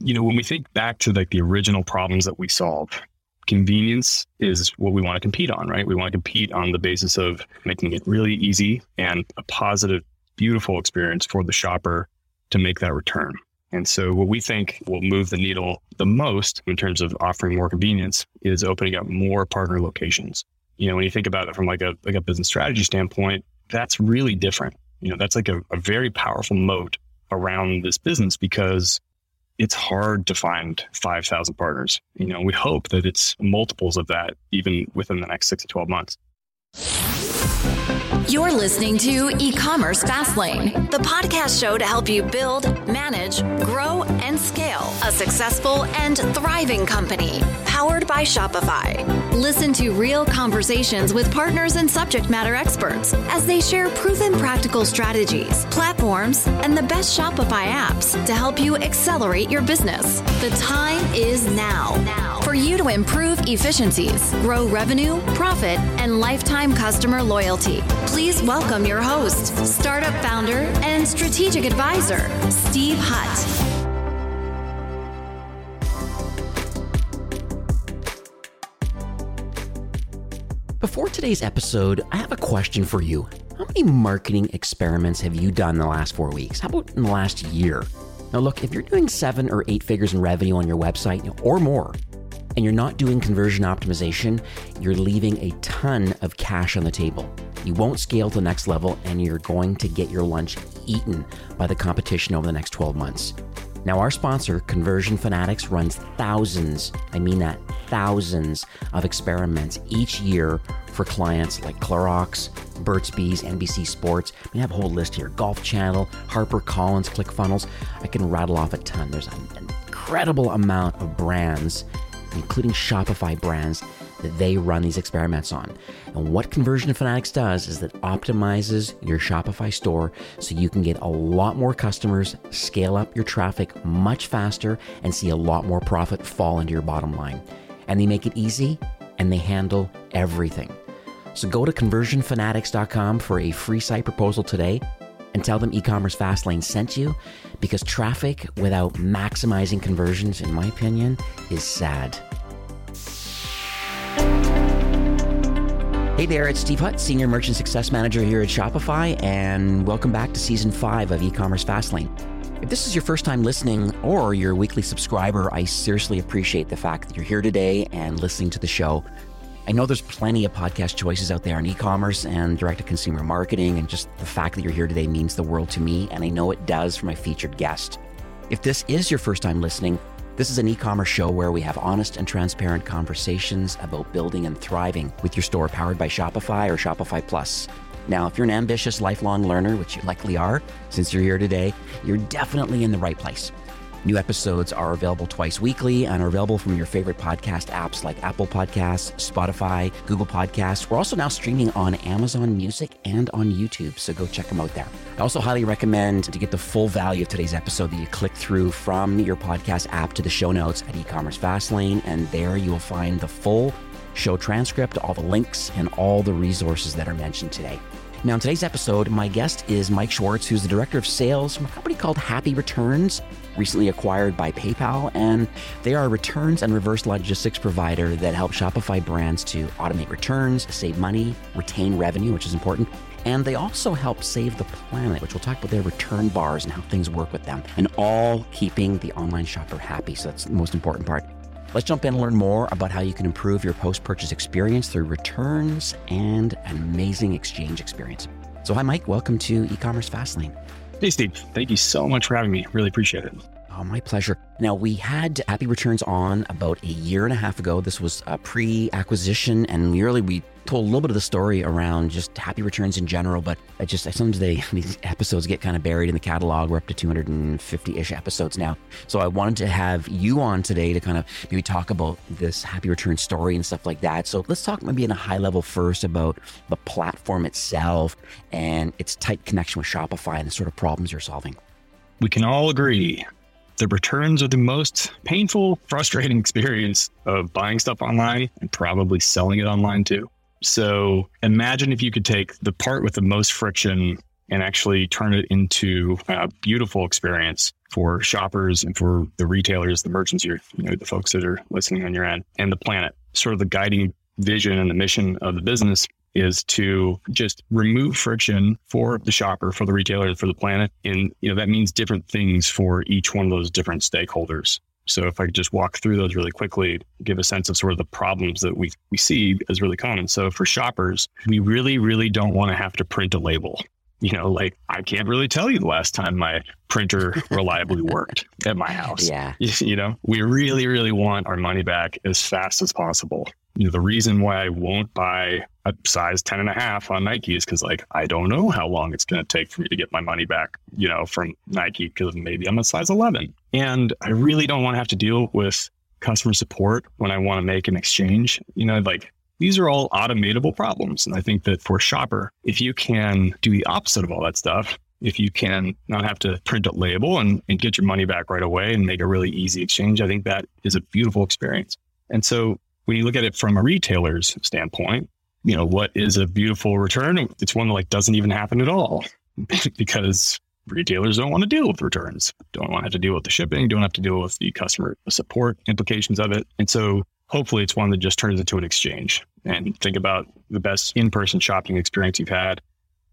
you know, when we think back to like the original problems that we solve, convenience is what we want to compete on, right? We want to compete on the basis of making it really easy and a positive, beautiful experience for the shopper to make that return. And so what we think will move the needle the most in terms of offering more convenience is opening up more partner locations. You know, when you think about it from like a like a business strategy standpoint, that's really different. You know, that's like a, a very powerful moat around this business because it's hard to find 5,000 partners. You know, we hope that it's multiples of that even within the next six to 12 months. You're listening to E-commerce Fastlane, the podcast show to help you build, manage, grow, and scale a successful and thriving company powered by Shopify. Listen to real conversations with partners and subject matter experts as they share proven practical strategies, platforms, and the best Shopify apps to help you accelerate your business. The time is now, now for you to improve efficiencies, grow revenue, profit, and lifetime customer loyalty. Please welcome your host, startup founder, and strategic advisor, Steve Hutt. Before today's episode, I have a question for you. How many marketing experiments have you done in the last four weeks? How about in the last year? Now, look, if you're doing seven or eight figures in revenue on your website or more, and you're not doing conversion optimization, you're leaving a ton of cash on the table. You won't scale to the next level, and you're going to get your lunch eaten by the competition over the next 12 months. Now, our sponsor, Conversion Fanatics, runs thousands, I mean that, thousands of experiments each year for clients like Clorox, Burt's Bees, NBC Sports. We have a whole list here Golf Channel, HarperCollins, ClickFunnels. I can rattle off a ton. There's an incredible amount of brands, including Shopify brands, that they run these experiments on. And what Conversion Fanatics does is that optimizes your Shopify store so you can get a lot more customers, scale up your traffic much faster, and see a lot more profit fall into your bottom line. And they make it easy and they handle everything. So go to conversionfanatics.com for a free site proposal today and tell them e-commerce fastlane sent you because traffic without maximizing conversions in my opinion is sad Hey there, it's Steve Hutt, Senior Merchant Success Manager here at Shopify, and welcome back to Season 5 of E-commerce Fastlane. If this is your first time listening or you're a weekly subscriber, I seriously appreciate the fact that you're here today and listening to the show. I know there's plenty of podcast choices out there on e-commerce and direct-to-consumer marketing, and just the fact that you're here today means the world to me, and I know it does for my featured guest. If this is your first time listening, this is an e commerce show where we have honest and transparent conversations about building and thriving with your store powered by Shopify or Shopify Plus. Now, if you're an ambitious lifelong learner, which you likely are since you're here today, you're definitely in the right place. New episodes are available twice weekly and are available from your favorite podcast apps like Apple Podcasts, Spotify, Google Podcasts. We're also now streaming on Amazon Music and on YouTube, so go check them out there. I also highly recommend to get the full value of today's episode that you click through from your podcast app to the show notes at e-commerce fastlane, and there you will find the full show transcript, all the links, and all the resources that are mentioned today. Now, in today's episode, my guest is Mike Schwartz, who's the director of sales from a company called Happy Returns, recently acquired by PayPal. And they are a returns and reverse logistics provider that helps Shopify brands to automate returns, save money, retain revenue, which is important. And they also help save the planet, which we'll talk about their return bars and how things work with them, and all keeping the online shopper happy. So that's the most important part. Let's jump in and learn more about how you can improve your post purchase experience through returns and an amazing exchange experience. So, hi, Mike. Welcome to e commerce Fastlane. Hey, Steve. Thank you so much for having me. Really appreciate it. Oh, my pleasure. Now, we had Happy Returns on about a year and a half ago. This was a pre acquisition, and we really we told a little bit of the story around just Happy Returns in general. But I just, sometimes they, these episodes get kind of buried in the catalog. We're up to 250 ish episodes now. So I wanted to have you on today to kind of maybe talk about this Happy Return story and stuff like that. So let's talk maybe in a high level first about the platform itself and its tight connection with Shopify and the sort of problems you're solving. We can all agree the returns are the most painful, frustrating experience of buying stuff online and probably selling it online too. So imagine if you could take the part with the most friction and actually turn it into a beautiful experience for shoppers and for the retailers, the merchants, you know, the folks that are listening on your end and the planet. Sort of the guiding vision and the mission of the business is to just remove friction for the shopper, for the retailer, for the planet. And, you know, that means different things for each one of those different stakeholders. So if I could just walk through those really quickly, give a sense of sort of the problems that we, we see as really common. So for shoppers, we really, really don't want to have to print a label. You know, like I can't really tell you the last time my printer reliably worked at my house. Yeah. You know, we really, really want our money back as fast as possible you know, the reason why I won't buy a size 10 and a half on Nike is because like I don't know how long it's going to take for me to get my money back, you know, from Nike because maybe I'm a size 11. And I really don't want to have to deal with customer support when I want to make an exchange. You know, like these are all automatable problems. And I think that for shopper, if you can do the opposite of all that stuff, if you can not have to print a label and, and get your money back right away and make a really easy exchange, I think that is a beautiful experience. And so when you look at it from a retailer's standpoint, you know, what is a beautiful return? It's one that like doesn't even happen at all because retailers don't want to deal with returns, don't want to have to deal with the shipping, don't have to deal with the customer support implications of it. And so hopefully it's one that just turns into an exchange and think about the best in-person shopping experience you've had,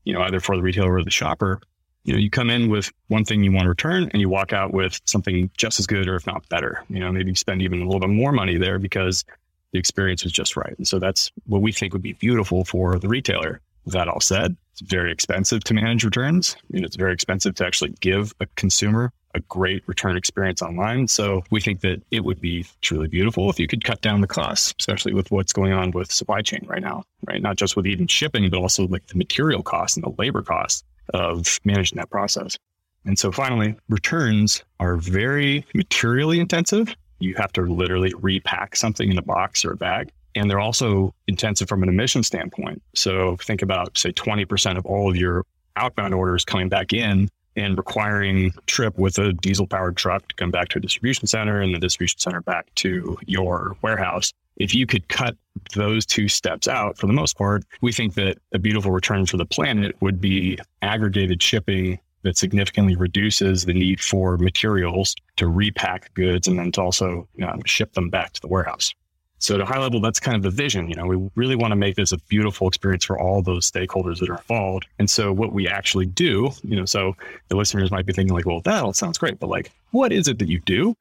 you know, either for the retailer or the shopper. You know, you come in with one thing you want to return and you walk out with something just as good or if not better. You know, maybe spend even a little bit more money there because the experience was just right. And so that's what we think would be beautiful for the retailer. That all said, it's very expensive to manage returns. I mean, it's very expensive to actually give a consumer a great return experience online. So we think that it would be truly beautiful if you could cut down the costs, especially with what's going on with supply chain right now, right? Not just with even shipping, but also like the material costs and the labor costs of managing that process. And so finally, returns are very materially intensive you have to literally repack something in a box or a bag. And they're also intensive from an emission standpoint. So think about, say, 20% of all of your outbound orders coming back in and requiring trip with a diesel powered truck to come back to a distribution center and the distribution center back to your warehouse. If you could cut those two steps out for the most part, we think that a beautiful return for the planet would be aggregated shipping that significantly reduces the need for materials to repack goods and then to also you know, ship them back to the warehouse. So at a high level, that's kind of the vision. You know, we really want to make this a beautiful experience for all those stakeholders that are involved. And so what we actually do, you know, so the listeners might be thinking like, well, that all sounds great, but like, what is it that you do?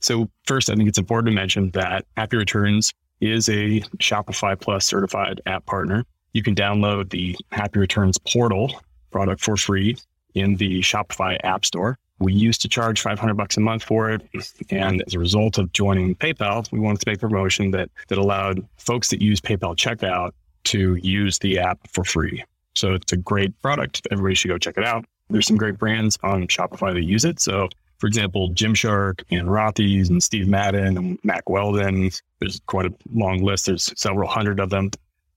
So first, I think it's important to mention that Happy Returns is a Shopify Plus certified app partner. You can download the Happy Returns portal product for free in the Shopify App Store. We used to charge 500 bucks a month for it. And as a result of joining PayPal, we wanted to make a promotion that, that allowed folks that use PayPal checkout to use the app for free. So it's a great product. Everybody should go check it out. There's some great brands on Shopify that use it. So, for example, Gymshark and Rothy's and Steve Madden and Mack Weldon. There's quite a long list. There's several hundred of them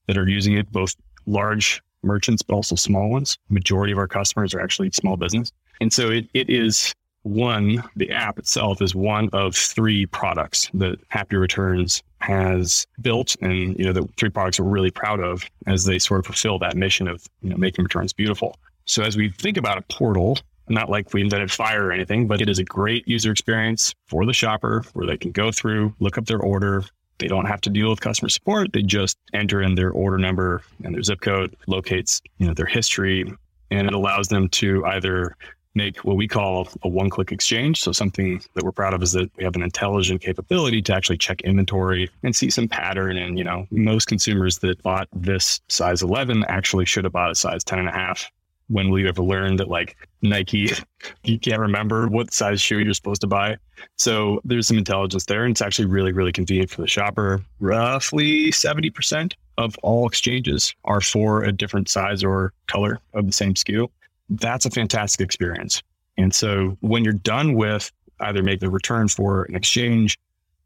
that are using it, both large merchants, but also small ones. Majority of our customers are actually small business. And so it, it is one, the app itself is one of three products that Happy Returns has built and you know the three products we're really proud of as they sort of fulfill that mission of you know making returns beautiful. So as we think about a portal, not like we invented fire or anything, but it is a great user experience for the shopper where they can go through, look up their order, they don't have to deal with customer support. They just enter in their order number and their zip code, locates, you know, their history, and it allows them to either make what we call a one click exchange. So, something that we're proud of is that we have an intelligent capability to actually check inventory and see some pattern. And, you know, most consumers that bought this size 11 actually should have bought a size 10 and a half when will you ever learn that like Nike, you can't remember what size shoe you're supposed to buy? So there's some intelligence there. And it's actually really, really convenient for the shopper. Roughly 70% of all exchanges are for a different size or color of the same SKU. That's a fantastic experience. And so when you're done with either make the return for an exchange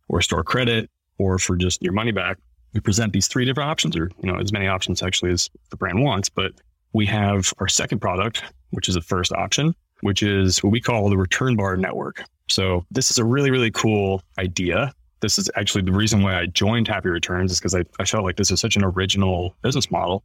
or store credit or for just your money back, we present these three different options or, you know, as many options actually as the brand wants, but we have our second product, which is the first option, which is what we call the return bar network. So this is a really, really cool idea. This is actually the reason why I joined Happy Returns is because I, I felt like this is such an original business model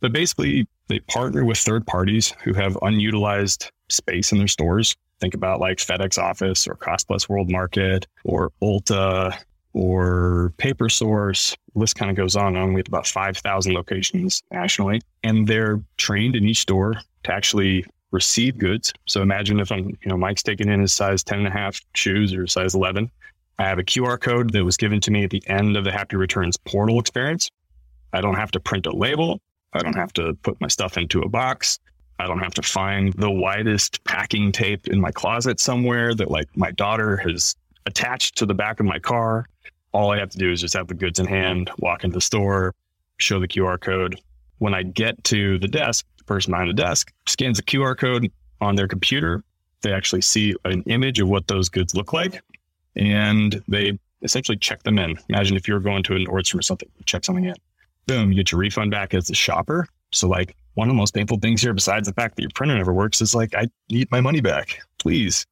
But basically, they partner with third parties who have unutilized space in their stores. Think about like FedEx Office or Cost Plus World Market or Ulta or Paper Source. list kind of goes on and on. We have about 5,000 locations nationally, and they're trained in each store to actually receive goods. So imagine if I'm, you know, Mike's taking in his size 10 and a half shoes or size 11. I have a QR code that was given to me at the end of the Happy Returns portal experience. I don't have to print a label. I don't have to put my stuff into a box. I don't have to find the widest packing tape in my closet somewhere that like my daughter has attached to the back of my car. All I have to do is just have the goods in hand, walk into the store, show the QR code. When I get to the desk, the person behind the desk scans the QR code on their computer. They actually see an image of what those goods look like and they essentially check them in. Imagine if you're going to an Nordstrom or something, check something in boom, you get your refund back as a shopper. So like one of the most painful things here, besides the fact that your printer never works, is like I need my money back, please.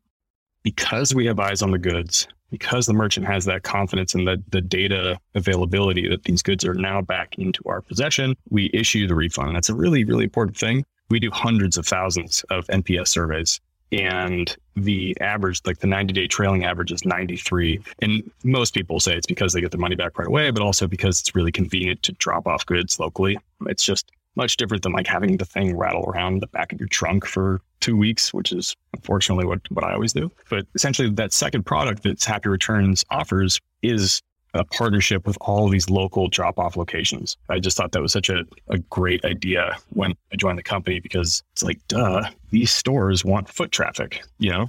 Because we have eyes on the goods, because the merchant has that confidence in the, the data availability that these goods are now back into our possession, we issue the refund. And That's a really, really important thing. We do hundreds of thousands of NPS surveys and the average, like the 90 day trailing average is 93. And most people say it's because they get their money back right away, but also because it's really convenient to drop off goods locally. It's just much different than like having the thing rattle around the back of your trunk for two weeks, which is unfortunately what, what I always do. But essentially, that second product that Happy Returns offers is a partnership with all these local drop off locations. I just thought that was such a, a great idea when I joined the company because it's like, duh, these stores want foot traffic, you know?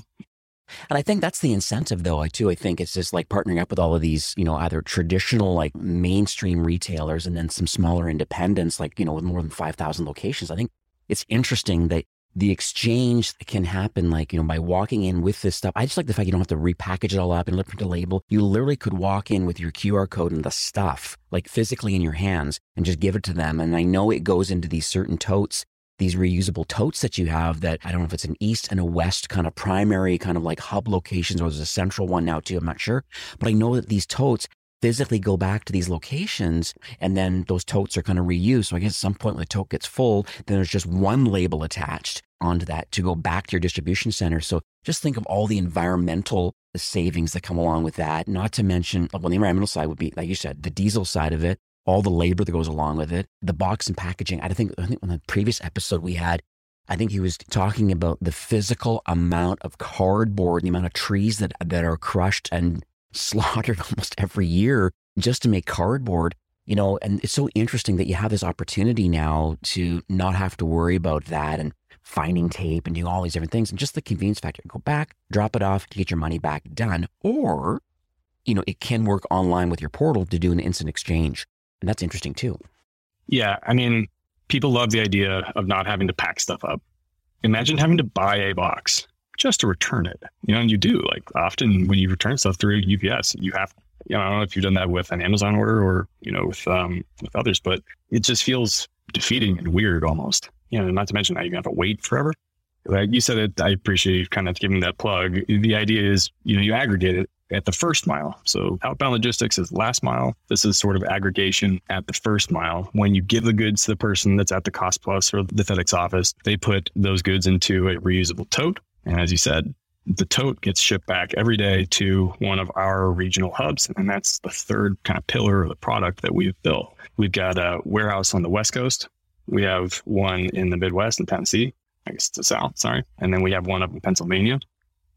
And I think that's the incentive, though, I too. I think it's just like partnering up with all of these, you know, either traditional, like mainstream retailers and then some smaller independents, like, you know, with more than 5,000 locations. I think it's interesting that the exchange can happen like, you know, by walking in with this stuff. I just like the fact you don't have to repackage it all up and look the label. You literally could walk in with your QR code and the stuff, like physically in your hands and just give it to them. And I know it goes into these certain totes, these reusable totes that you have that I don't know if it's an east and a west kind of primary kind of like hub locations or there's a central one now too. I'm not sure. But I know that these totes physically go back to these locations and then those totes are kind of reused. So I guess at some point when the tote gets full, then there's just one label attached onto that to go back to your distribution center. So just think of all the environmental savings that come along with that. Not to mention, well, the environmental side would be, like you said, the diesel side of it, all the labor that goes along with it, the box and packaging. I think, I think on the previous episode we had, I think he was talking about the physical amount of cardboard, the amount of trees that, that are crushed and slaughtered almost every year just to make cardboard you know and it's so interesting that you have this opportunity now to not have to worry about that and finding tape and doing all these different things. And just the convenience factor go back drop it off get your money back done. Or you know it can work online with your portal to do an instant exchange. And that's interesting too. Yeah i mean people love the idea of not having to pack stuff up. Imagine having to buy a box just to return it. You know, and you do like often when you return stuff through UPS, you have, you know, I don't know if you've done that with an Amazon order or, you know, with, um, with others, but it just feels defeating and weird almost, you know, not to mention that you're to have to wait forever. Like you said it, I appreciate you kind of giving that plug. The idea is, you know, you aggregate it at the first mile. So outbound logistics is last mile. This is sort of aggregation at the first mile. When you give the goods to the person that's at the cost plus or the FedEx office, they put those goods into a reusable tote and as you said, the tote gets shipped back every day to one of our regional hubs. And that's the third kind of pillar of the product that we've built. We've got a warehouse on the West Coast. We have one in the Midwest in Tennessee, I guess the South, sorry. And then we have one up in Pennsylvania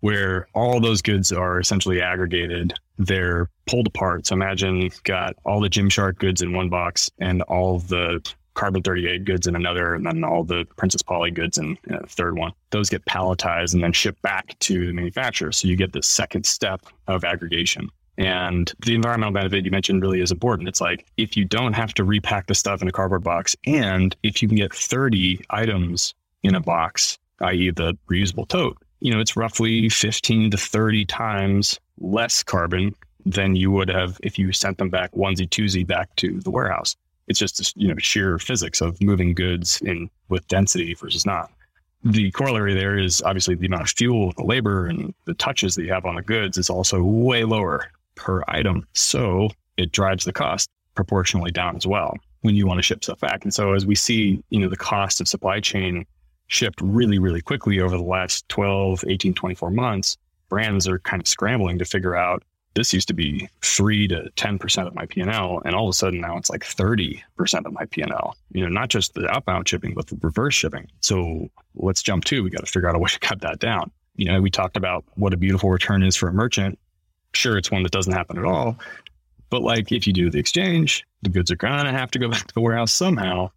where all those goods are essentially aggregated. They're pulled apart. So imagine you've got all the Gymshark goods in one box and all the Carbon38 goods in another, and then all the Princess Polly goods in, a third one. Those get palletized and then shipped back to the manufacturer. So you get the second step of aggregation. And the environmental benefit you mentioned really is important. It's like if you don't have to repack the stuff in a cardboard box, and if you can get 30 items in a box, i.e., the reusable tote, you know, it's roughly 15 to 30 times less carbon than you would have if you sent them back onesie twosie back to the warehouse. It's just you know sheer physics of moving goods in with density versus not. The corollary there is obviously the amount of fuel, the labor, and the touches that you have on the goods is also way lower per item. So it drives the cost proportionally down as well. when you want to ship stuff back. And so as we see, you know, the cost of supply chain shift really, really quickly over the last 12, 18, 24 months, brands are kind of scrambling to figure out this used to be three to 10% of my P&L. And all of a sudden now it's like 30% of my P&L, you know, not just the outbound shipping, but the reverse shipping. So let's jump to, we got to figure out a way to cut that down. You know, we talked about what a beautiful return is for a merchant. Sure, it's one that doesn't happen at all. But like if you do the exchange, the goods are going to have to go back to the warehouse somehow.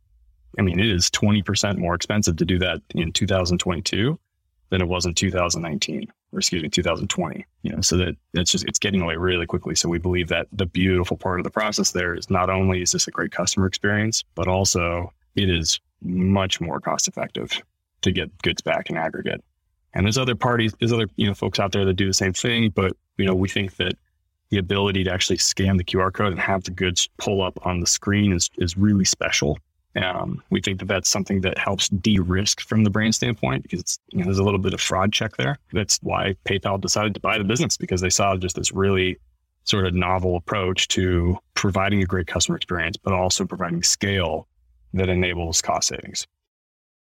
I mean, it is 20% more expensive to do that in 2022 than it was in 2019 or excuse me 2020 you know so that it's just it's getting away really quickly. So we believe that the beautiful part of the process there is not only is this a great customer experience but also it is much more cost effective to get goods back in aggregate. And there's other parties there's other you know folks out there that do the same thing but you know we think that the ability to actually scan the qr code and have the goods pull up on the screen is is really special um, we think that that's something that helps de-risk from the brand standpoint because it's, you know, there's a little bit of fraud check there. That's why PayPal decided to buy the business because they saw just this really sort of novel approach to providing a great customer experience, but also providing scale that enables cost savings.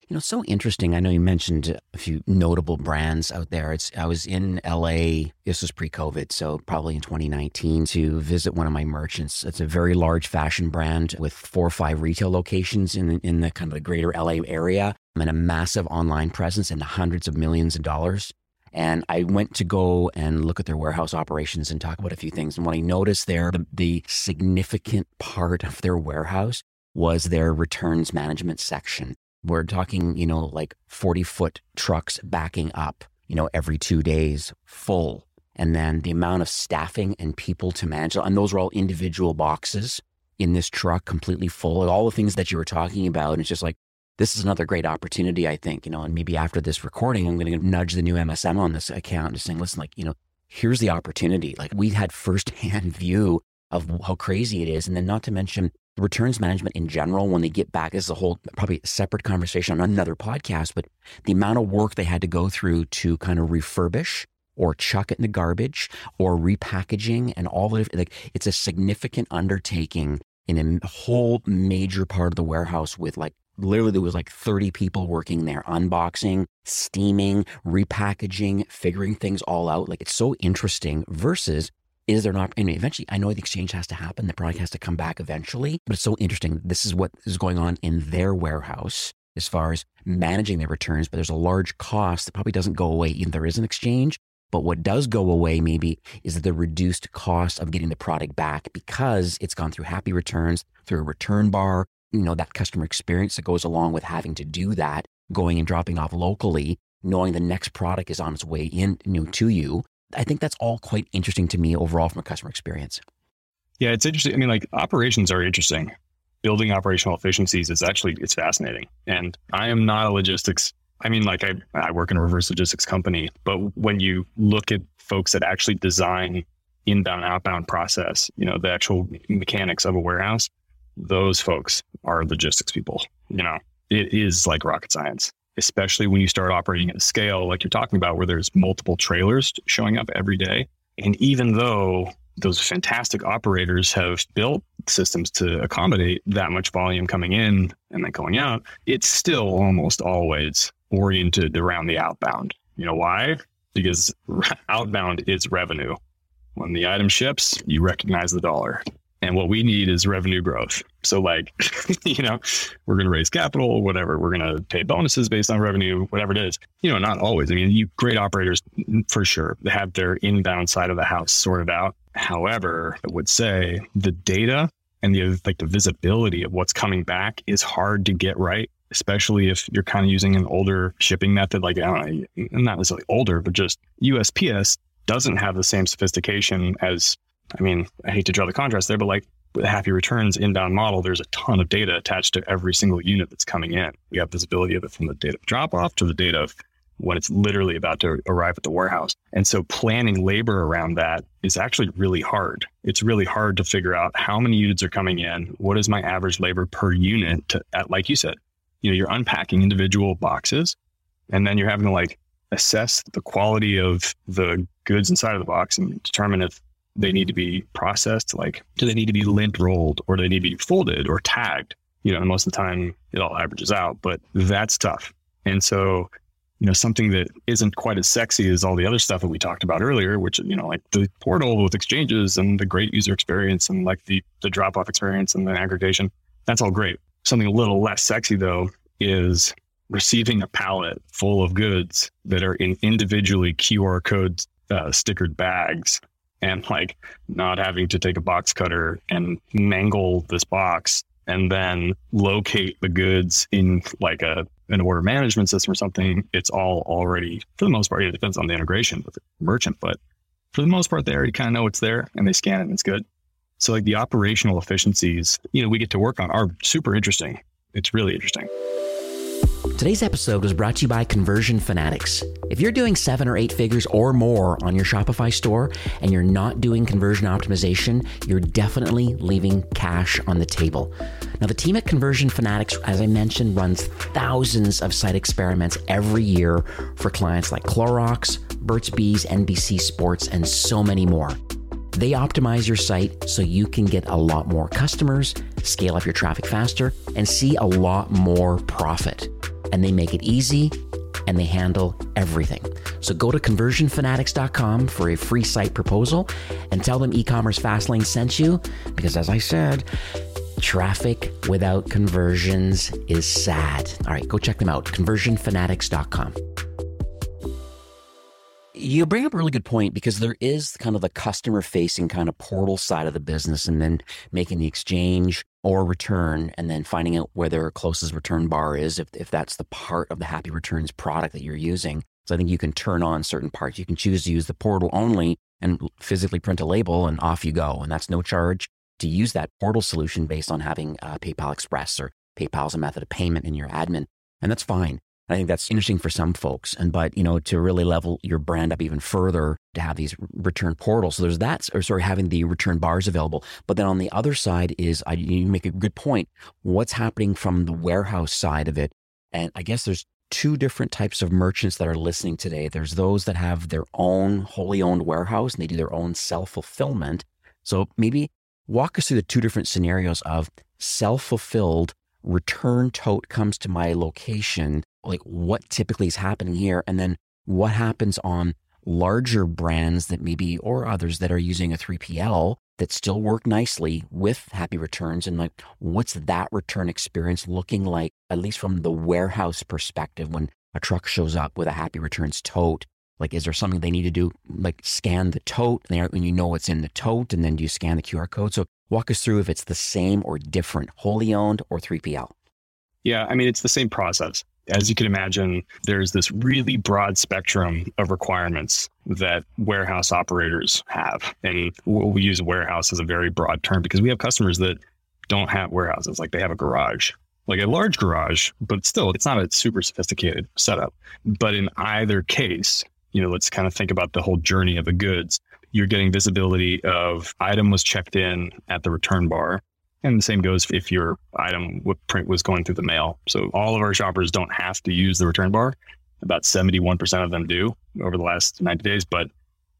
You know, so interesting. I know you mentioned a few notable brands out there. It's I was in LA. This was pre-COVID, so probably in 2019 to visit one of my merchants. It's a very large fashion brand with four or five retail locations in in the kind of the greater LA area and a massive online presence and hundreds of millions of dollars. And I went to go and look at their warehouse operations and talk about a few things. And what I noticed there, the, the significant part of their warehouse was their returns management section. We're talking, you know, like 40 foot trucks backing up, you know, every two days full. And then the amount of staffing and people to manage, and those are all individual boxes in this truck completely full all the things that you were talking about. And it's just like, this is another great opportunity, I think, you know, and maybe after this recording, I'm going to nudge the new MSM on this account just saying, listen, like, you know, here's the opportunity. Like we had firsthand view of how crazy it is. And then not to mention returns management in general, when they get back, this is a whole probably separate conversation on another podcast, but the amount of work they had to go through to kind of refurbish or chuck it in the garbage or repackaging and all it, like it's a significant undertaking in a whole major part of the warehouse with like literally there was like 30 people working there unboxing steaming repackaging figuring things all out. Like it's so interesting versus is there? I mean, eventually, I know the exchange has to happen. The product has to come back eventually. But it's so interesting. This is what is going on in their warehouse as far as managing their returns. But there's a large cost that probably doesn't go away. Even there is an exchange. But what does go away maybe is the reduced cost of getting the product back because it's gone through happy returns, through a return bar, you know, that customer experience that goes along with having to do that, going and dropping off locally, knowing the next product is on its way in you know, to you I think that's all quite interesting to me overall from a customer experience. Yeah, it's interesting. I mean, like operations are interesting. Building operational efficiencies is actually it's fascinating. And I am not a logistics. I mean, like I, I work in a reverse logistics company, but when you look at folks that actually design inbound outbound process, you know, the actual mechanics of a warehouse, those folks are logistics people. You know, it is like rocket science especially when you start operating at a scale like you're talking about, where there's multiple trailers showing up every day. And even though those fantastic operators have built systems to accommodate that much volume coming in and then going out, it's still almost always oriented around the outbound. You know why? Because outbound is revenue. When the item ships, you recognize the dollar. And what we need is revenue growth. So, like, you know, we're going to raise capital, whatever. We're going to pay bonuses based on revenue, whatever it is. You know, not always. I mean, you great operators for sure have their inbound side of the house sorted out. However, I would say the data and the like the visibility of what's coming back is hard to get right, especially if you're kind of using an older shipping method. Like, I don't know, not necessarily older, but just USPS doesn't have the same sophistication as I mean, I hate to draw the contrast there, but like with a happy returns inbound model, there's a ton of data attached to every single unit that's coming in. We have visibility of it from the data of drop off to the data of when it's literally about to arrive at the warehouse. And so planning labor around that is actually really hard. It's really hard to figure out how many units are coming in, what is my average labor per unit to, at, like you said, you know, you're unpacking individual boxes and then you're having to like assess the quality of the goods inside of the box and determine if they need to be processed? Like, do they need to be lint rolled or do they need to be folded or tagged? You know, and most of the time it all averages out, but that's tough. And so, you know, something that isn't quite as sexy as all the other stuff that we talked about earlier, which, you know, like the portal with exchanges and the great user experience and like the, the drop off experience and the aggregation, that's all great. Something a little less sexy though is receiving a pallet full of goods that are in individually QR code uh, stickered bags and like not having to take a box cutter and mangle this box and then locate the goods in like a an order management system or something it's all already for the most part it depends on the integration with the merchant but for the most part they already kind of know it's there and they scan it and it's good. So like the operational efficiencies you know we get to work on are super interesting. It's really interesting Today's episode was brought to you by Conversion Fanatics. If you're doing seven or eight figures or more on your Shopify store and you're not doing conversion optimization, you're definitely leaving cash on the table. Now, the team at Conversion Fanatics, as I mentioned, runs thousands of site experiments every year for clients like Clorox, Burt's Bees, NBC Sports, and so many more. They optimize your site so you can get a lot more customers, scale up your traffic faster, and see a lot more profit and they make it easy and they handle everything. So go to conversionfanatics.com for a free site proposal and tell them e-commerce fastlane sent you because as I said, traffic without conversions is sad. All right, go check them out conversionfanatics.com. You bring up a really good point because there is kind of the customer facing kind of portal side of the business and then making the exchange or return and then finding out where their closest return bar is if, if that's the part of the Happy Returns product that you're using. So I think you can turn on certain parts. You can choose to use the portal only and physically print a label and off you go. And that's no charge to use that portal solution based on having uh, PayPal Express or PayPal as a method of payment in your admin. And that's fine. I think that's interesting for some folks. And but you know, to really level your brand up even further, to have these return portals. So there's that, or sorry, having the return bars available. But then on the other side is, I, you make a good point. What's happening from the warehouse side of it? And I guess there's two different types of merchants that are listening today. There's those that have their own wholly owned warehouse and they do their own self fulfillment. So maybe walk us through the two different scenarios of self fulfilled return tote comes to my location like what typically is happening here? And then what happens on larger brands that maybe or others that are using a 3PL that still work nicely with happy returns? And like what's that return experience looking like at least from the warehouse perspective when a truck shows up with a happy returns tote? Like is there something they need to do like scan the tote and you know what's in the tote and then do you scan the qr code? So walk us through if it's the same or different wholly owned or 3pl yeah i mean it's the same process as you can imagine, there's this really broad spectrum of requirements that warehouse operators have. And we use warehouse as a very broad term because we have customers that don't have warehouses, like they have a garage, like a large garage, but still, it's not a super sophisticated setup. But in either case, you know, let's kind of think about the whole journey of the goods. You're getting visibility of item was checked in at the return bar and the same goes if your item print was going through the mail. So all of our shoppers don't have to use the return bar. About 71% of them do over the last 90 days. But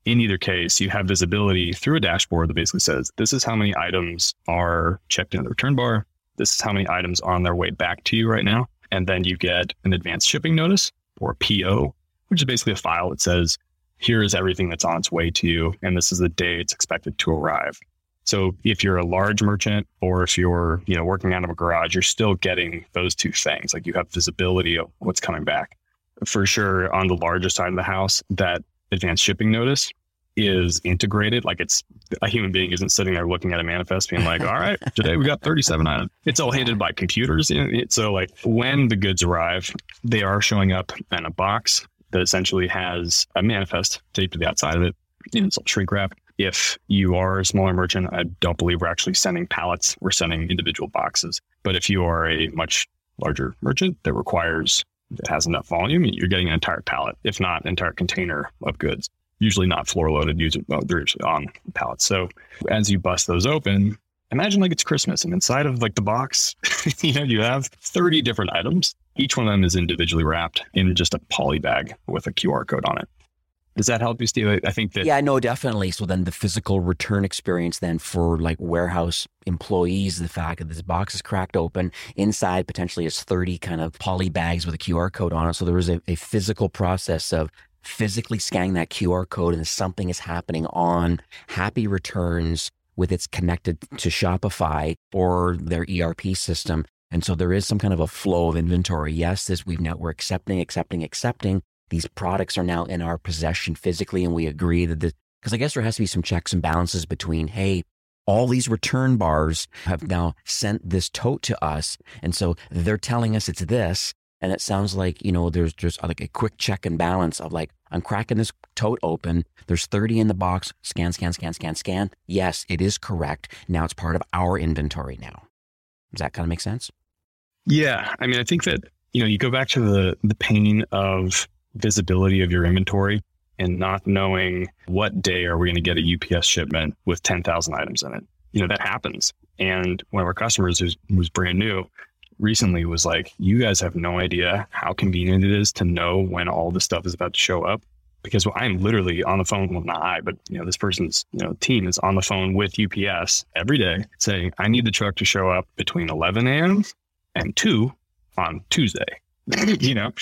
in either case, you have visibility through a dashboard that basically says this is how many items are checked into the return bar. This is how many items are on their way back to you right now. And then you get an advanced shipping notice or PO, which is basically a file that says, here is everything that's on its way to you. And this is the day it's expected to arrive. So if you're a large merchant or if you're, you know, working out of a garage, you're still getting those two things. Like you have visibility of what's coming back. For sure on the larger side of the house, that advanced shipping notice is integrated. Like it's a human being isn't sitting there looking at a manifest being like, all right, today we got 37 items. It's all handled by computers. So like when the goods arrive, they are showing up in a box that essentially has a manifest taped to the outside of it. All shrink wrap if you are a smaller merchant, I don't believe we're actually sending pallets. We're sending individual boxes. But if you are a much larger merchant that requires, that has enough volume, you're getting an entire pallet, if not an entire container of goods. Usually not floor loaded, usually, well, they're usually on pallets. So as you bust those open, imagine like it's Christmas and inside of like the box, you know, you have 30 different items. Each one of them is individually wrapped in just a poly bag with a QR code on it. Does that help you, Steve? I think that. Yeah, no, definitely. So then the physical return experience then for like warehouse employees, the fact that this box is cracked open, inside potentially is 30 kind of poly bags with a QR code on it. So there was a, a physical process of physically scanning that QR code and something is happening on Happy Returns with its connected to Shopify or their ERP system. And so there is some kind of a flow of inventory. Yes, this we've now we're accepting, accepting, accepting these products are now in our possession physically, and we agree that the because I guess there has to be some checks and balances between, hey, all these return bars have now sent this tote to us. And so they're telling us it's this. And it sounds like, you know, there's just like a quick check and balance of like, I'm cracking this tote open. There's 30 in the box. Scan, scan, scan, scan, scan. Yes, it is correct. Now it's part of our inventory now. Does that kind of make sense? Yeah. I mean, I think that, you know, you go back to the, the pain of visibility of your inventory and not knowing what day are we going to get a UPS shipment with 10,000 items in it. You know, that happens. And one of our customers who was brand new recently was like, you guys have no idea how convenient it is to know when all this stuff is about to show up. Because I'm literally on the phone, well, not I, but you know, this person's you know team is on the phone with UPS every day saying, I need the truck to show up between 11 a.m. and 2 on Tuesday. you know,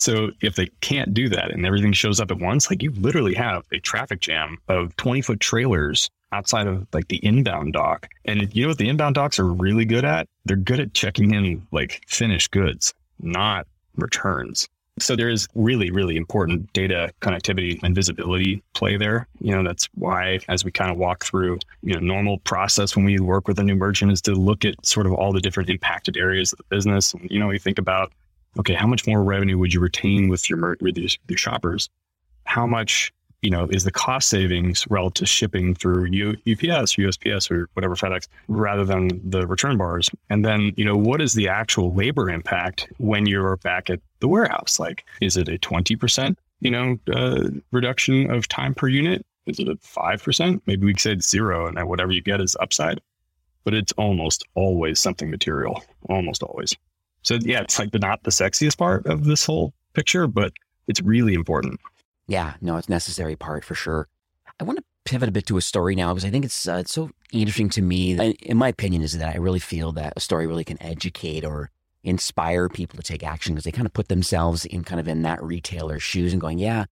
so if they can't do that and everything shows up at once, like you literally have a traffic jam of 20 foot trailers outside of like the inbound dock. And you know what the inbound docks are really good at? They're good at checking in like finished goods, not returns. So there is really, really important data connectivity and visibility play there. You know, that's why as we kind of walk through, you know, normal process when we work with a new merchant is to look at sort of all the different impacted areas of the business. And, you know, we think about okay, how much more revenue would you retain with your with your, your shoppers? How much you know is the cost savings relative to shipping through U, UPS or USPS or whatever FedEx rather than the return bars? And then you know what is the actual labor impact when you're back at the warehouse? Like, is it a twenty percent you know uh, reduction of time per unit? Is it a five percent? Maybe we say zero, and then whatever you get is upside. But it's almost always something material. Almost always. So yeah, it's like the not the sexiest part of this whole picture, but it's really important. Yeah, no, it's necessary part for sure. I want to pivot a bit to a story now because I think it's uh, it's so interesting to me. In my opinion, is that I really feel that a story really can educate or inspire people to take action because they kind of put themselves in kind of in that retailer's shoes and going, yeah,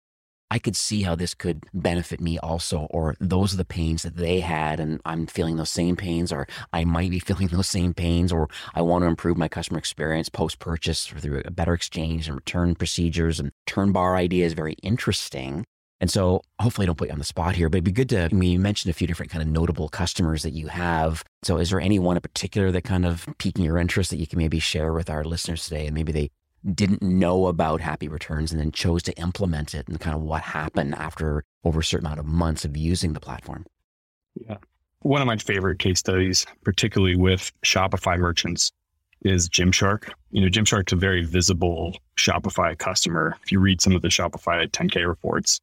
I could see how this could benefit me also, or those are the pains that they had, and I'm feeling those same pains, or I might be feeling those same pains, or I want to improve my customer experience post purchase through a better exchange and return procedures. And turn bar idea is very interesting. And so hopefully I don't put you on the spot here, but it'd be good to, I mean, you mentioned a few different kind of notable customers that you have. So is there any one in particular that kind of piquing your interest that you can maybe share with our listeners today? And maybe they didn't know about Happy Returns and then chose to implement it and kind of what happened after over a certain amount of months of using the platform. Yeah. One of my favorite case studies, particularly with Shopify merchants, is Gymshark. You know, Gymshark's a very visible Shopify customer. If you read some of the Shopify 10K reports,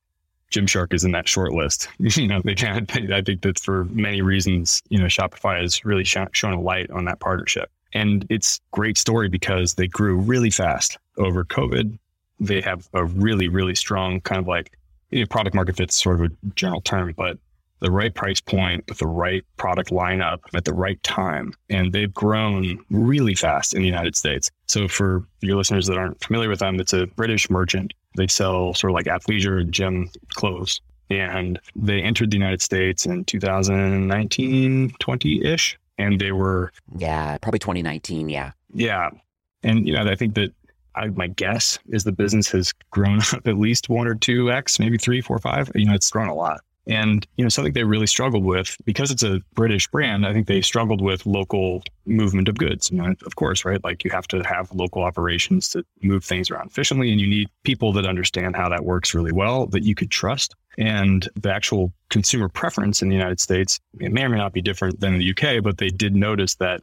Gymshark is in that short list. you know, they can't, I think that for many reasons, you know, Shopify has really sh- shown a light on that partnership. And it's great story because they grew really fast over COVID. They have a really, really strong kind of like you know, product market fit, sort of a general term, but the right price point with the right product lineup at the right time. And they've grown really fast in the United States. So for your listeners that aren't familiar with them, it's a British merchant. They sell sort of like athleisure and gym clothes. And they entered the United States in 2019, 20 ish and they were yeah probably 2019 yeah. Yeah. And you know i think that I, my guess is the business has grown up at least one or two x maybe three four five. You know it's grown a lot and you know something they really struggled with because it's a british brand i think they struggled with local movement of goods. Of course right like you have to have local operations to move things around efficiently and you need people that understand how that works really well that you could trust. And the actual consumer preference in the United States it may or may not be different than in the UK, but they did notice that,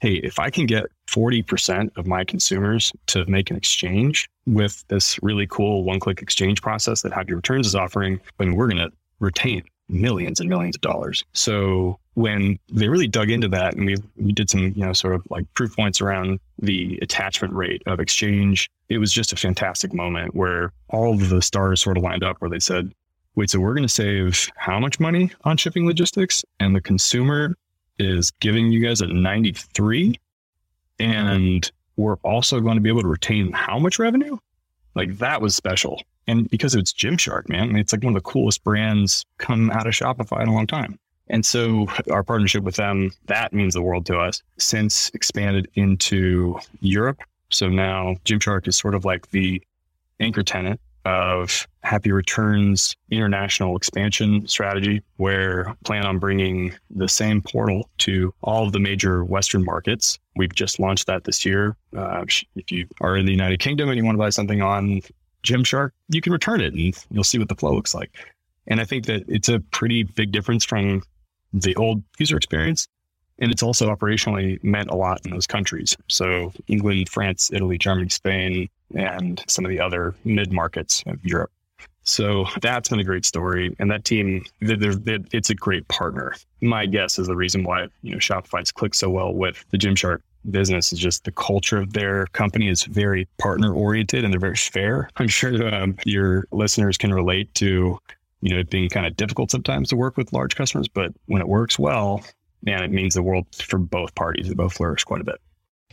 hey, if I can get 40% of my consumers to make an exchange with this really cool one click exchange process that Happy Returns is offering, then we're going to retain millions and millions of dollars. So when they really dug into that and we, we did some, you know, sort of like proof points around the attachment rate of exchange, it was just a fantastic moment where all of the stars sort of lined up where they said, wait, so we're going to save how much money on shipping logistics? And the consumer is giving you guys a 93 and we're also going to be able to retain how much revenue? Like that was special. And because it's Gymshark, man, it's like one of the coolest brands come out of Shopify in a long time. And so our partnership with them, that means the world to us. Since expanded into Europe. So now Gymshark is sort of like the anchor tenant of Happy Returns international expansion strategy, where plan on bringing the same portal to all of the major Western markets. We've just launched that this year. Uh, if you are in the United Kingdom and you want to buy something on Gymshark, you can return it and you'll see what the flow looks like. And I think that it's a pretty big difference from the old user experience. And it's also operationally meant a lot in those countries. So England, France, Italy, Germany, Spain, and some of the other mid markets of Europe. So that's been a great story, and that team, they're, they're, it's a great partner. My guess is the reason why you know Shopify's clicked so well with the Gymshark business is just the culture of their company is very partner oriented and they're very fair. I'm sure um, your listeners can relate to you know it being kind of difficult sometimes to work with large customers, but when it works well, man, it means the world for both parties. They both flourish quite a bit.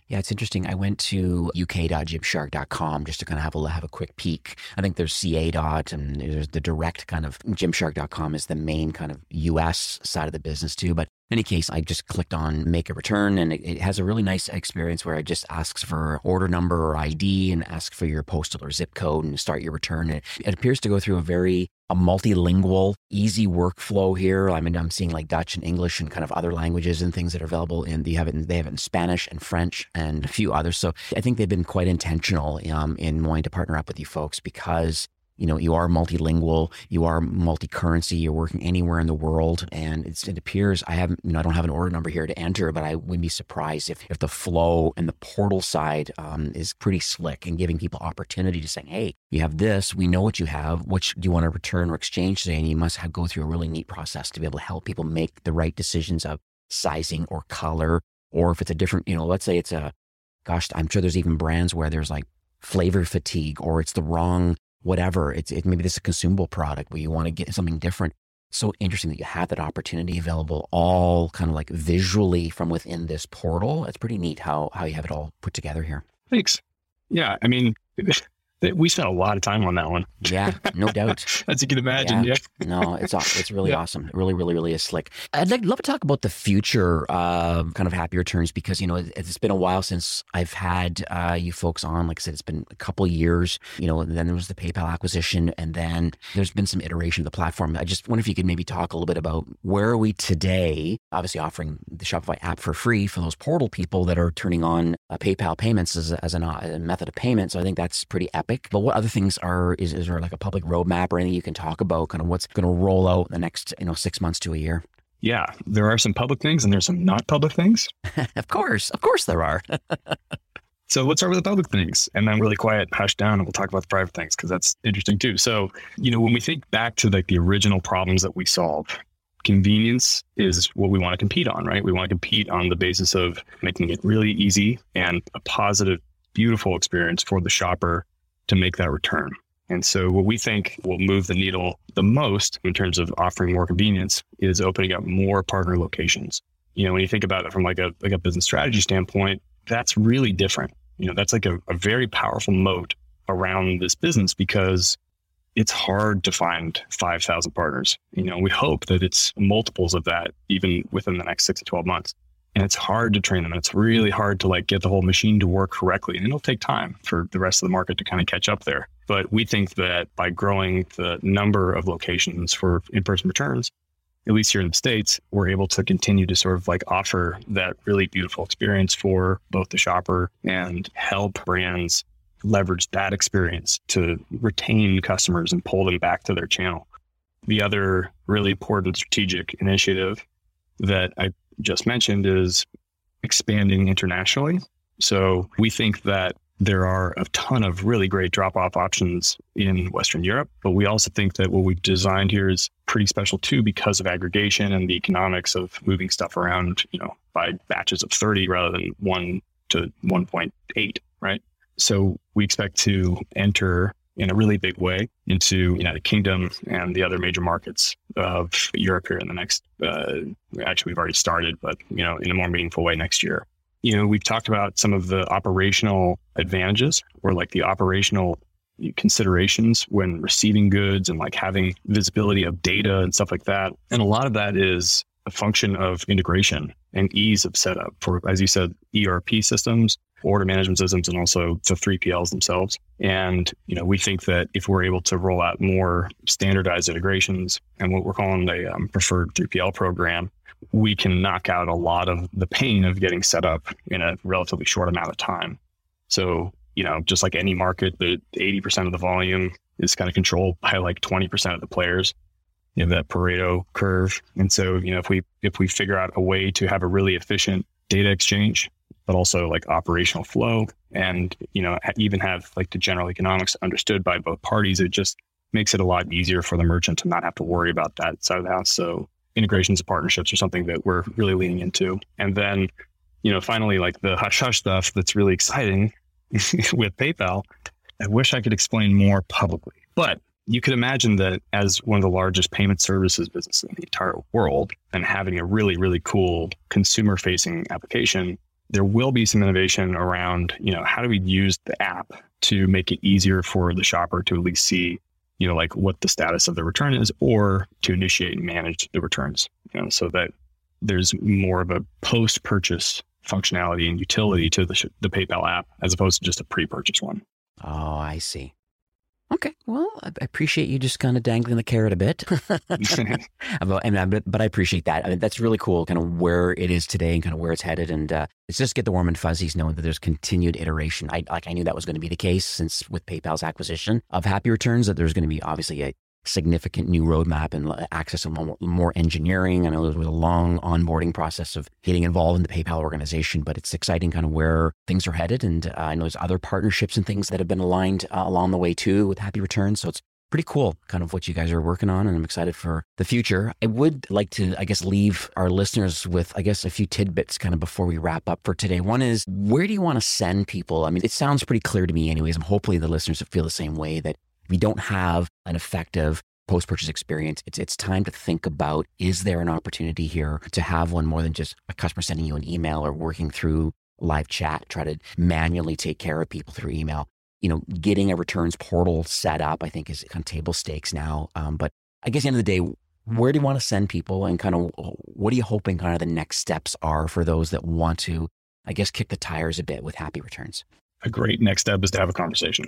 Yeah, it's interesting. I went to uk.gymshark.com just to kind of have a have a quick peek. I think there's CA dot and there's the direct kind of gymshark.com is the main kind of US side of the business too. But any case, I just clicked on make a return and it, it, has a really nice experience where it just asks for order number or ID and asks for your postal or zip code and start your return. It, it appears to go through a very a multilingual, easy workflow here. I mean, I'm seeing like Dutch and English and kind of other languages and things that are available in. They have it. In, they have it in Spanish and French and a few others. So I think they've been quite intentional um, in wanting to partner up with you folks because you know, you are multilingual, you are multi-currency, you're working anywhere in the world. And it appears I haven't, you know, I don't have an order number here to enter, but I wouldn't be surprised if, if the flow and the portal side um, is pretty slick and giving people opportunity to say, hey, you have this, we know what you have, which do you want to return or exchange today? And you must have, go through a really neat process to be able to help people make the right decisions of sizing or color, or if it's a different, you know, let's say it's a, gosh, I'm sure there's even brands where there's like flavor fatigue or it's the wrong whatever. It's it, maybe this is a consumable product where you want to get something different. So interesting that you have that opportunity available, all kind of like visually from within this portal. It's pretty neat how how you have it all put together here. Thanks. Yeah, I mean, we spent a lot of time on that one. Yeah, no doubt. As you can imagine. Yeah. yeah. no, it's it's really yeah. awesome. It really, really, really is slick. I'd like, love to talk about the future uh, kind of happy returns because you know it, has been a while since I've had uh, you folks on. Like I said, it's been a couple years. You know, and then there was the PayPal acquisition, and then there's been some iteration of the platform. I just wonder if you could maybe talk a little bit about where are we today? Obviously, offering the Shopify app for free for those portal people that are turning on uh, PayPal payments as, as an, uh, a method of payment. So I think that's pretty epic. But what other things are is, is there like a public roadmap or anything you can talk about? Kind of what's going to roll out in the next you know six months to a year? Yeah, there are some public things and there's some not public things. of course, of course there are. So let's start with the public things and then really quiet, hush down, and we'll talk about the private things because that's interesting too. So, you know, when we think back to like the original problems that we solve, convenience is what we want to compete on, right? We want to compete on the basis of making it really easy and a positive, beautiful experience for the shopper to make that return. And so, what we think will move the needle the most in terms of offering more convenience is opening up more partner locations. You know, when you think about it from like a like a business strategy standpoint, that's really different. You know, that's like a, a very powerful moat around this business because it's hard to find 5,000 partners. You know, we hope that it's multiples of that even within the next six to 12 months and it's hard to train them. And it's really hard to like get the whole machine to work correctly. And it'll take time for the rest of the market to kind of catch up there. But we think that by growing the number of locations for in-person returns, at least here in the States, we're able to continue to sort of like offer that really beautiful experience for both the shopper and help brands leverage that experience to retain customers and pull them back to their channel. The other really important strategic initiative that I just mentioned is expanding internationally. So we think that there are a ton of really great drop off options in Western Europe, but we also think that what we've designed here is pretty special too because of aggregation and the economics of moving stuff around, you know, by batches of 30 rather than 1 to 1.8, right? So we expect to enter in a really big way into United Kingdom and the other major markets of Europe here in the next. Uh, actually, we've already started, but you know, in a more meaningful way next year. You know, we've talked about some of the operational advantages or like the operational considerations when receiving goods and like having visibility of data and stuff like that. And a lot of that is a function of integration and ease of setup for, as you said, ERP systems, order management systems, and also the 3PLs themselves. And, you know, we think that if we're able to roll out more standardized integrations and what we're calling the um, preferred 3PL program, we can knock out a lot of the pain of getting set up in a relatively short amount of time. So, you know, just like any market, the 80% of the volume is kind of controlled by like 20% of the players you know that Pareto curve. And so, you know, if we if we figure out a way to have a really efficient data exchange, but also like operational flow, and you know, even have like the general economics understood by both parties, it just makes it a lot easier for the merchant to not have to worry about that side of the house. So integrations and partnerships are something that we're really leaning into. And then, you know, finally, like the hush hush stuff that's really exciting with PayPal. I wish I could explain more publicly, but you could imagine that as one of the largest payment services businesses in the entire world and having a really, really cool consumer facing application, there will be some innovation around, you know, how do we use the app to make it easier for the shopper to at least see, you know, like what the status of the return is or to initiate and manage the returns, you know, so that there's more of a post purchase functionality and utility to the, the PayPal app as opposed to just a pre purchase one. Oh, I see. Okay, well, I appreciate you just kind of dangling the carrot a bit. and, but I appreciate that. I mean, that's really cool, kind of where it is today and kind of where it's headed. And uh, it's just get the warm and fuzzies knowing that there's continued iteration. I like I knew that was going to be the case since with PayPal's acquisition of Happy Returns that there's going to be obviously a significant new roadmap and access to more, more engineering. I know there was a long onboarding process of getting involved in the PayPal organization, but it's exciting kind of where things are headed. And uh, I know there's other partnerships and things that have been aligned uh, along the way too with Happy Returns. So it's pretty cool kind of what you guys are working on and i'm excited for the future i would like to i guess leave our listeners with i guess a few tidbits kind of before we wrap up for today one is where do you want to send people i mean it sounds pretty clear to me anyways and hopefully the listeners feel the same way that we don't have an effective post purchase experience, it's, it's time to think about is there an opportunity here to have one more than just a customer sending you an email or working through live chat, try to manually take care of people through email. You know, getting a returns portal set up, I think, is kind of table stakes now. Um, but I guess at the end of the day, where do you want to send people and kind of what are you hoping kind of the next steps are for those that want to, I guess, kick the tires a bit with happy returns? A great next step is to have a conversation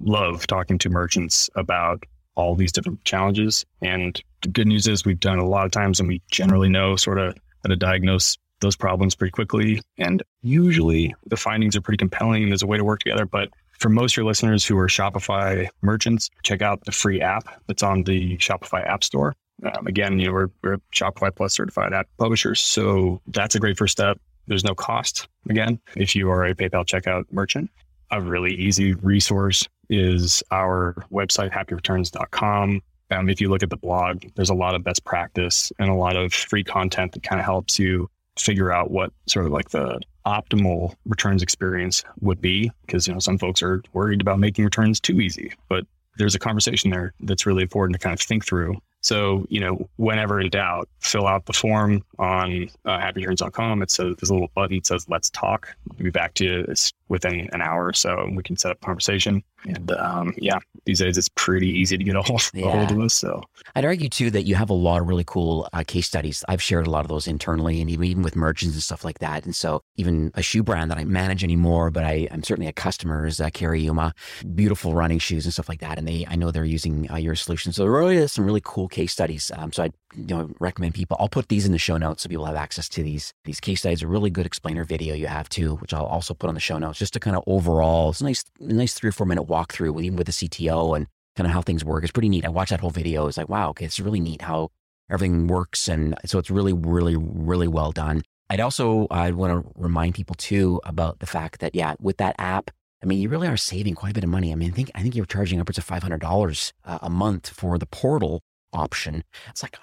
love talking to merchants about all these different challenges. And the good news is we've done a lot of times and we generally know sort of how to diagnose those problems pretty quickly. And usually the findings are pretty compelling and there's a way to work together. But for most of your listeners who are Shopify merchants, check out the free app that's on the Shopify App Store. Um, again, you know, we're, we're Shopify Plus certified app publishers. So that's a great first step. There's no cost, again, if you are a PayPal checkout merchant. A really easy resource is our website, happyreturns.com. Um, if you look at the blog, there's a lot of best practice and a lot of free content that kind of helps you figure out what sort of like the optimal returns experience would be. Because, you know, some folks are worried about making returns too easy, but there's a conversation there that's really important to kind of think through. So, you know, whenever in doubt, fill out the form on uh, happyreturns.com. It says there's a little button that says "Let's talk." We'll be back to you within an hour or so, and we can set up conversation. And um, yeah, these days it's pretty easy to get a hold, yeah. a hold of us. So I'd argue too that you have a lot of really cool uh, case studies. I've shared a lot of those internally, and even, even with merchants and stuff like that. And so even a shoe brand that I manage anymore, but I, I'm certainly a customer is uh, beautiful running shoes and stuff like that. And they, I know they're using uh, your solution. So there really is some really cool case studies. Um, so I you know recommend people. I'll put these in the show notes so people have access to these. These case studies. A really good explainer video you have too, which I'll also put on the show notes just to kind of overall. It's a nice, nice three or four minute walkthrough, even with the CTO and kind of how things work. It's pretty neat. I watched that whole video. It's like wow, okay, it's really neat how everything works, and so it's really, really, really well done. I'd also I want to remind people too about the fact that yeah, with that app, I mean, you really are saving quite a bit of money. I mean, I think I think you're charging upwards of five hundred dollars uh, a month for the portal option. It's like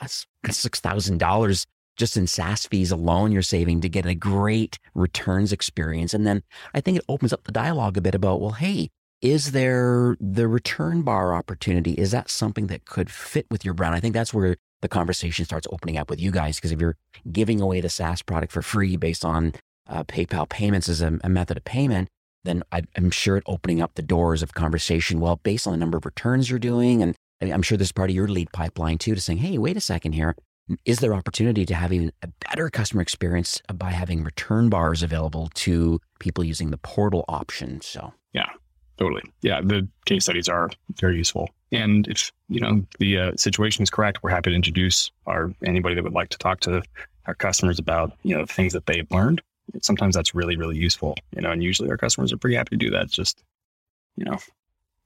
six thousand dollars just in SaaS fees alone. You're saving to get a great returns experience, and then I think it opens up the dialogue a bit about well, hey, is there the return bar opportunity? Is that something that could fit with your brand? I think that's where the conversation starts opening up with you guys. Because if you're giving away the SaaS product for free based on uh, PayPal payments as a, a, method of payment, then I, am sure it opening up the doors of conversation. Well, based on the number of returns you're doing, and I'm sure this is part of your lead pipeline too, to saying, hey, wait a second here. Is there opportunity to have even a better customer experience by having return bars available to people using the portal option? So, yeah, Totally. Yeah, the case studies are very useful. And if, you know, the uh, situation is correct, we're happy to introduce our anybody that would like to talk to our customers about, you know, things that they've learned. Sometimes that's really, really useful, you know, and usually our customers are pretty happy to do that. Just, you know,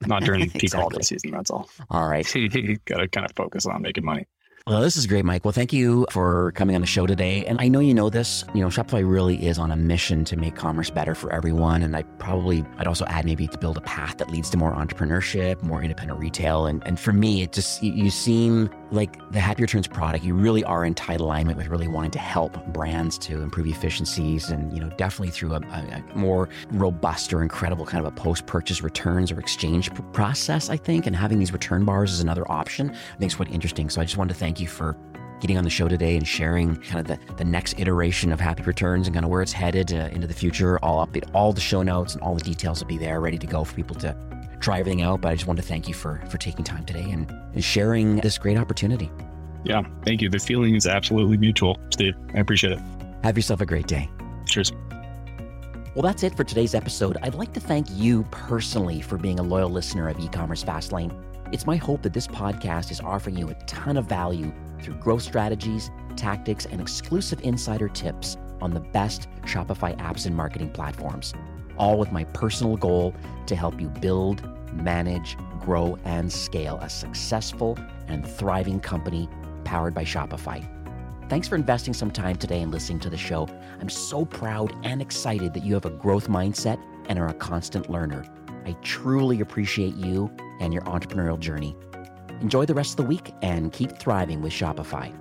not during peak exactly. holiday season. That's all. All right. you got to kind of focus on making money. Well, this is great, Mike. Well, thank you for coming on the show today. And I know you know this, you know, Shopify really is on a mission to make commerce better for everyone. And I probably, I'd also add maybe to build a path that leads to more entrepreneurship, more independent retail. And, and for me, it just, you, you seem like the Happy Returns product, you really are in tight alignment with really wanting to help brands to improve efficiencies and, you know, definitely through a, a, a more robust or incredible kind of a post purchase returns or exchange process, I think. And having these return bars is another option. I think it's quite interesting. So I just wanted to thank you for getting on the show today and sharing kind of the, the next iteration of Happy Returns and kind of where it's headed uh, into the future. I'll update all the show notes and all the details will be there ready to go for people to try everything out. But I just want to thank you for for taking time today and, and sharing this great opportunity. Yeah, thank you. The feeling is absolutely mutual, Steve. I appreciate it. Have yourself a great day. Cheers. Well, that's it for today's episode. I'd like to thank you personally for being a loyal listener of e-commerce Fastlane. It's my hope that this podcast is offering you a ton of value through growth strategies, tactics, and exclusive insider tips on the best Shopify apps and marketing platforms all with my personal goal to help you build, manage, grow, and scale a successful and thriving company powered by Shopify. Thanks for investing some time today and listening to the show. I'm so proud and excited that you have a growth mindset and are a constant learner. I truly appreciate you and your entrepreneurial journey. Enjoy the rest of the week and keep thriving with Shopify.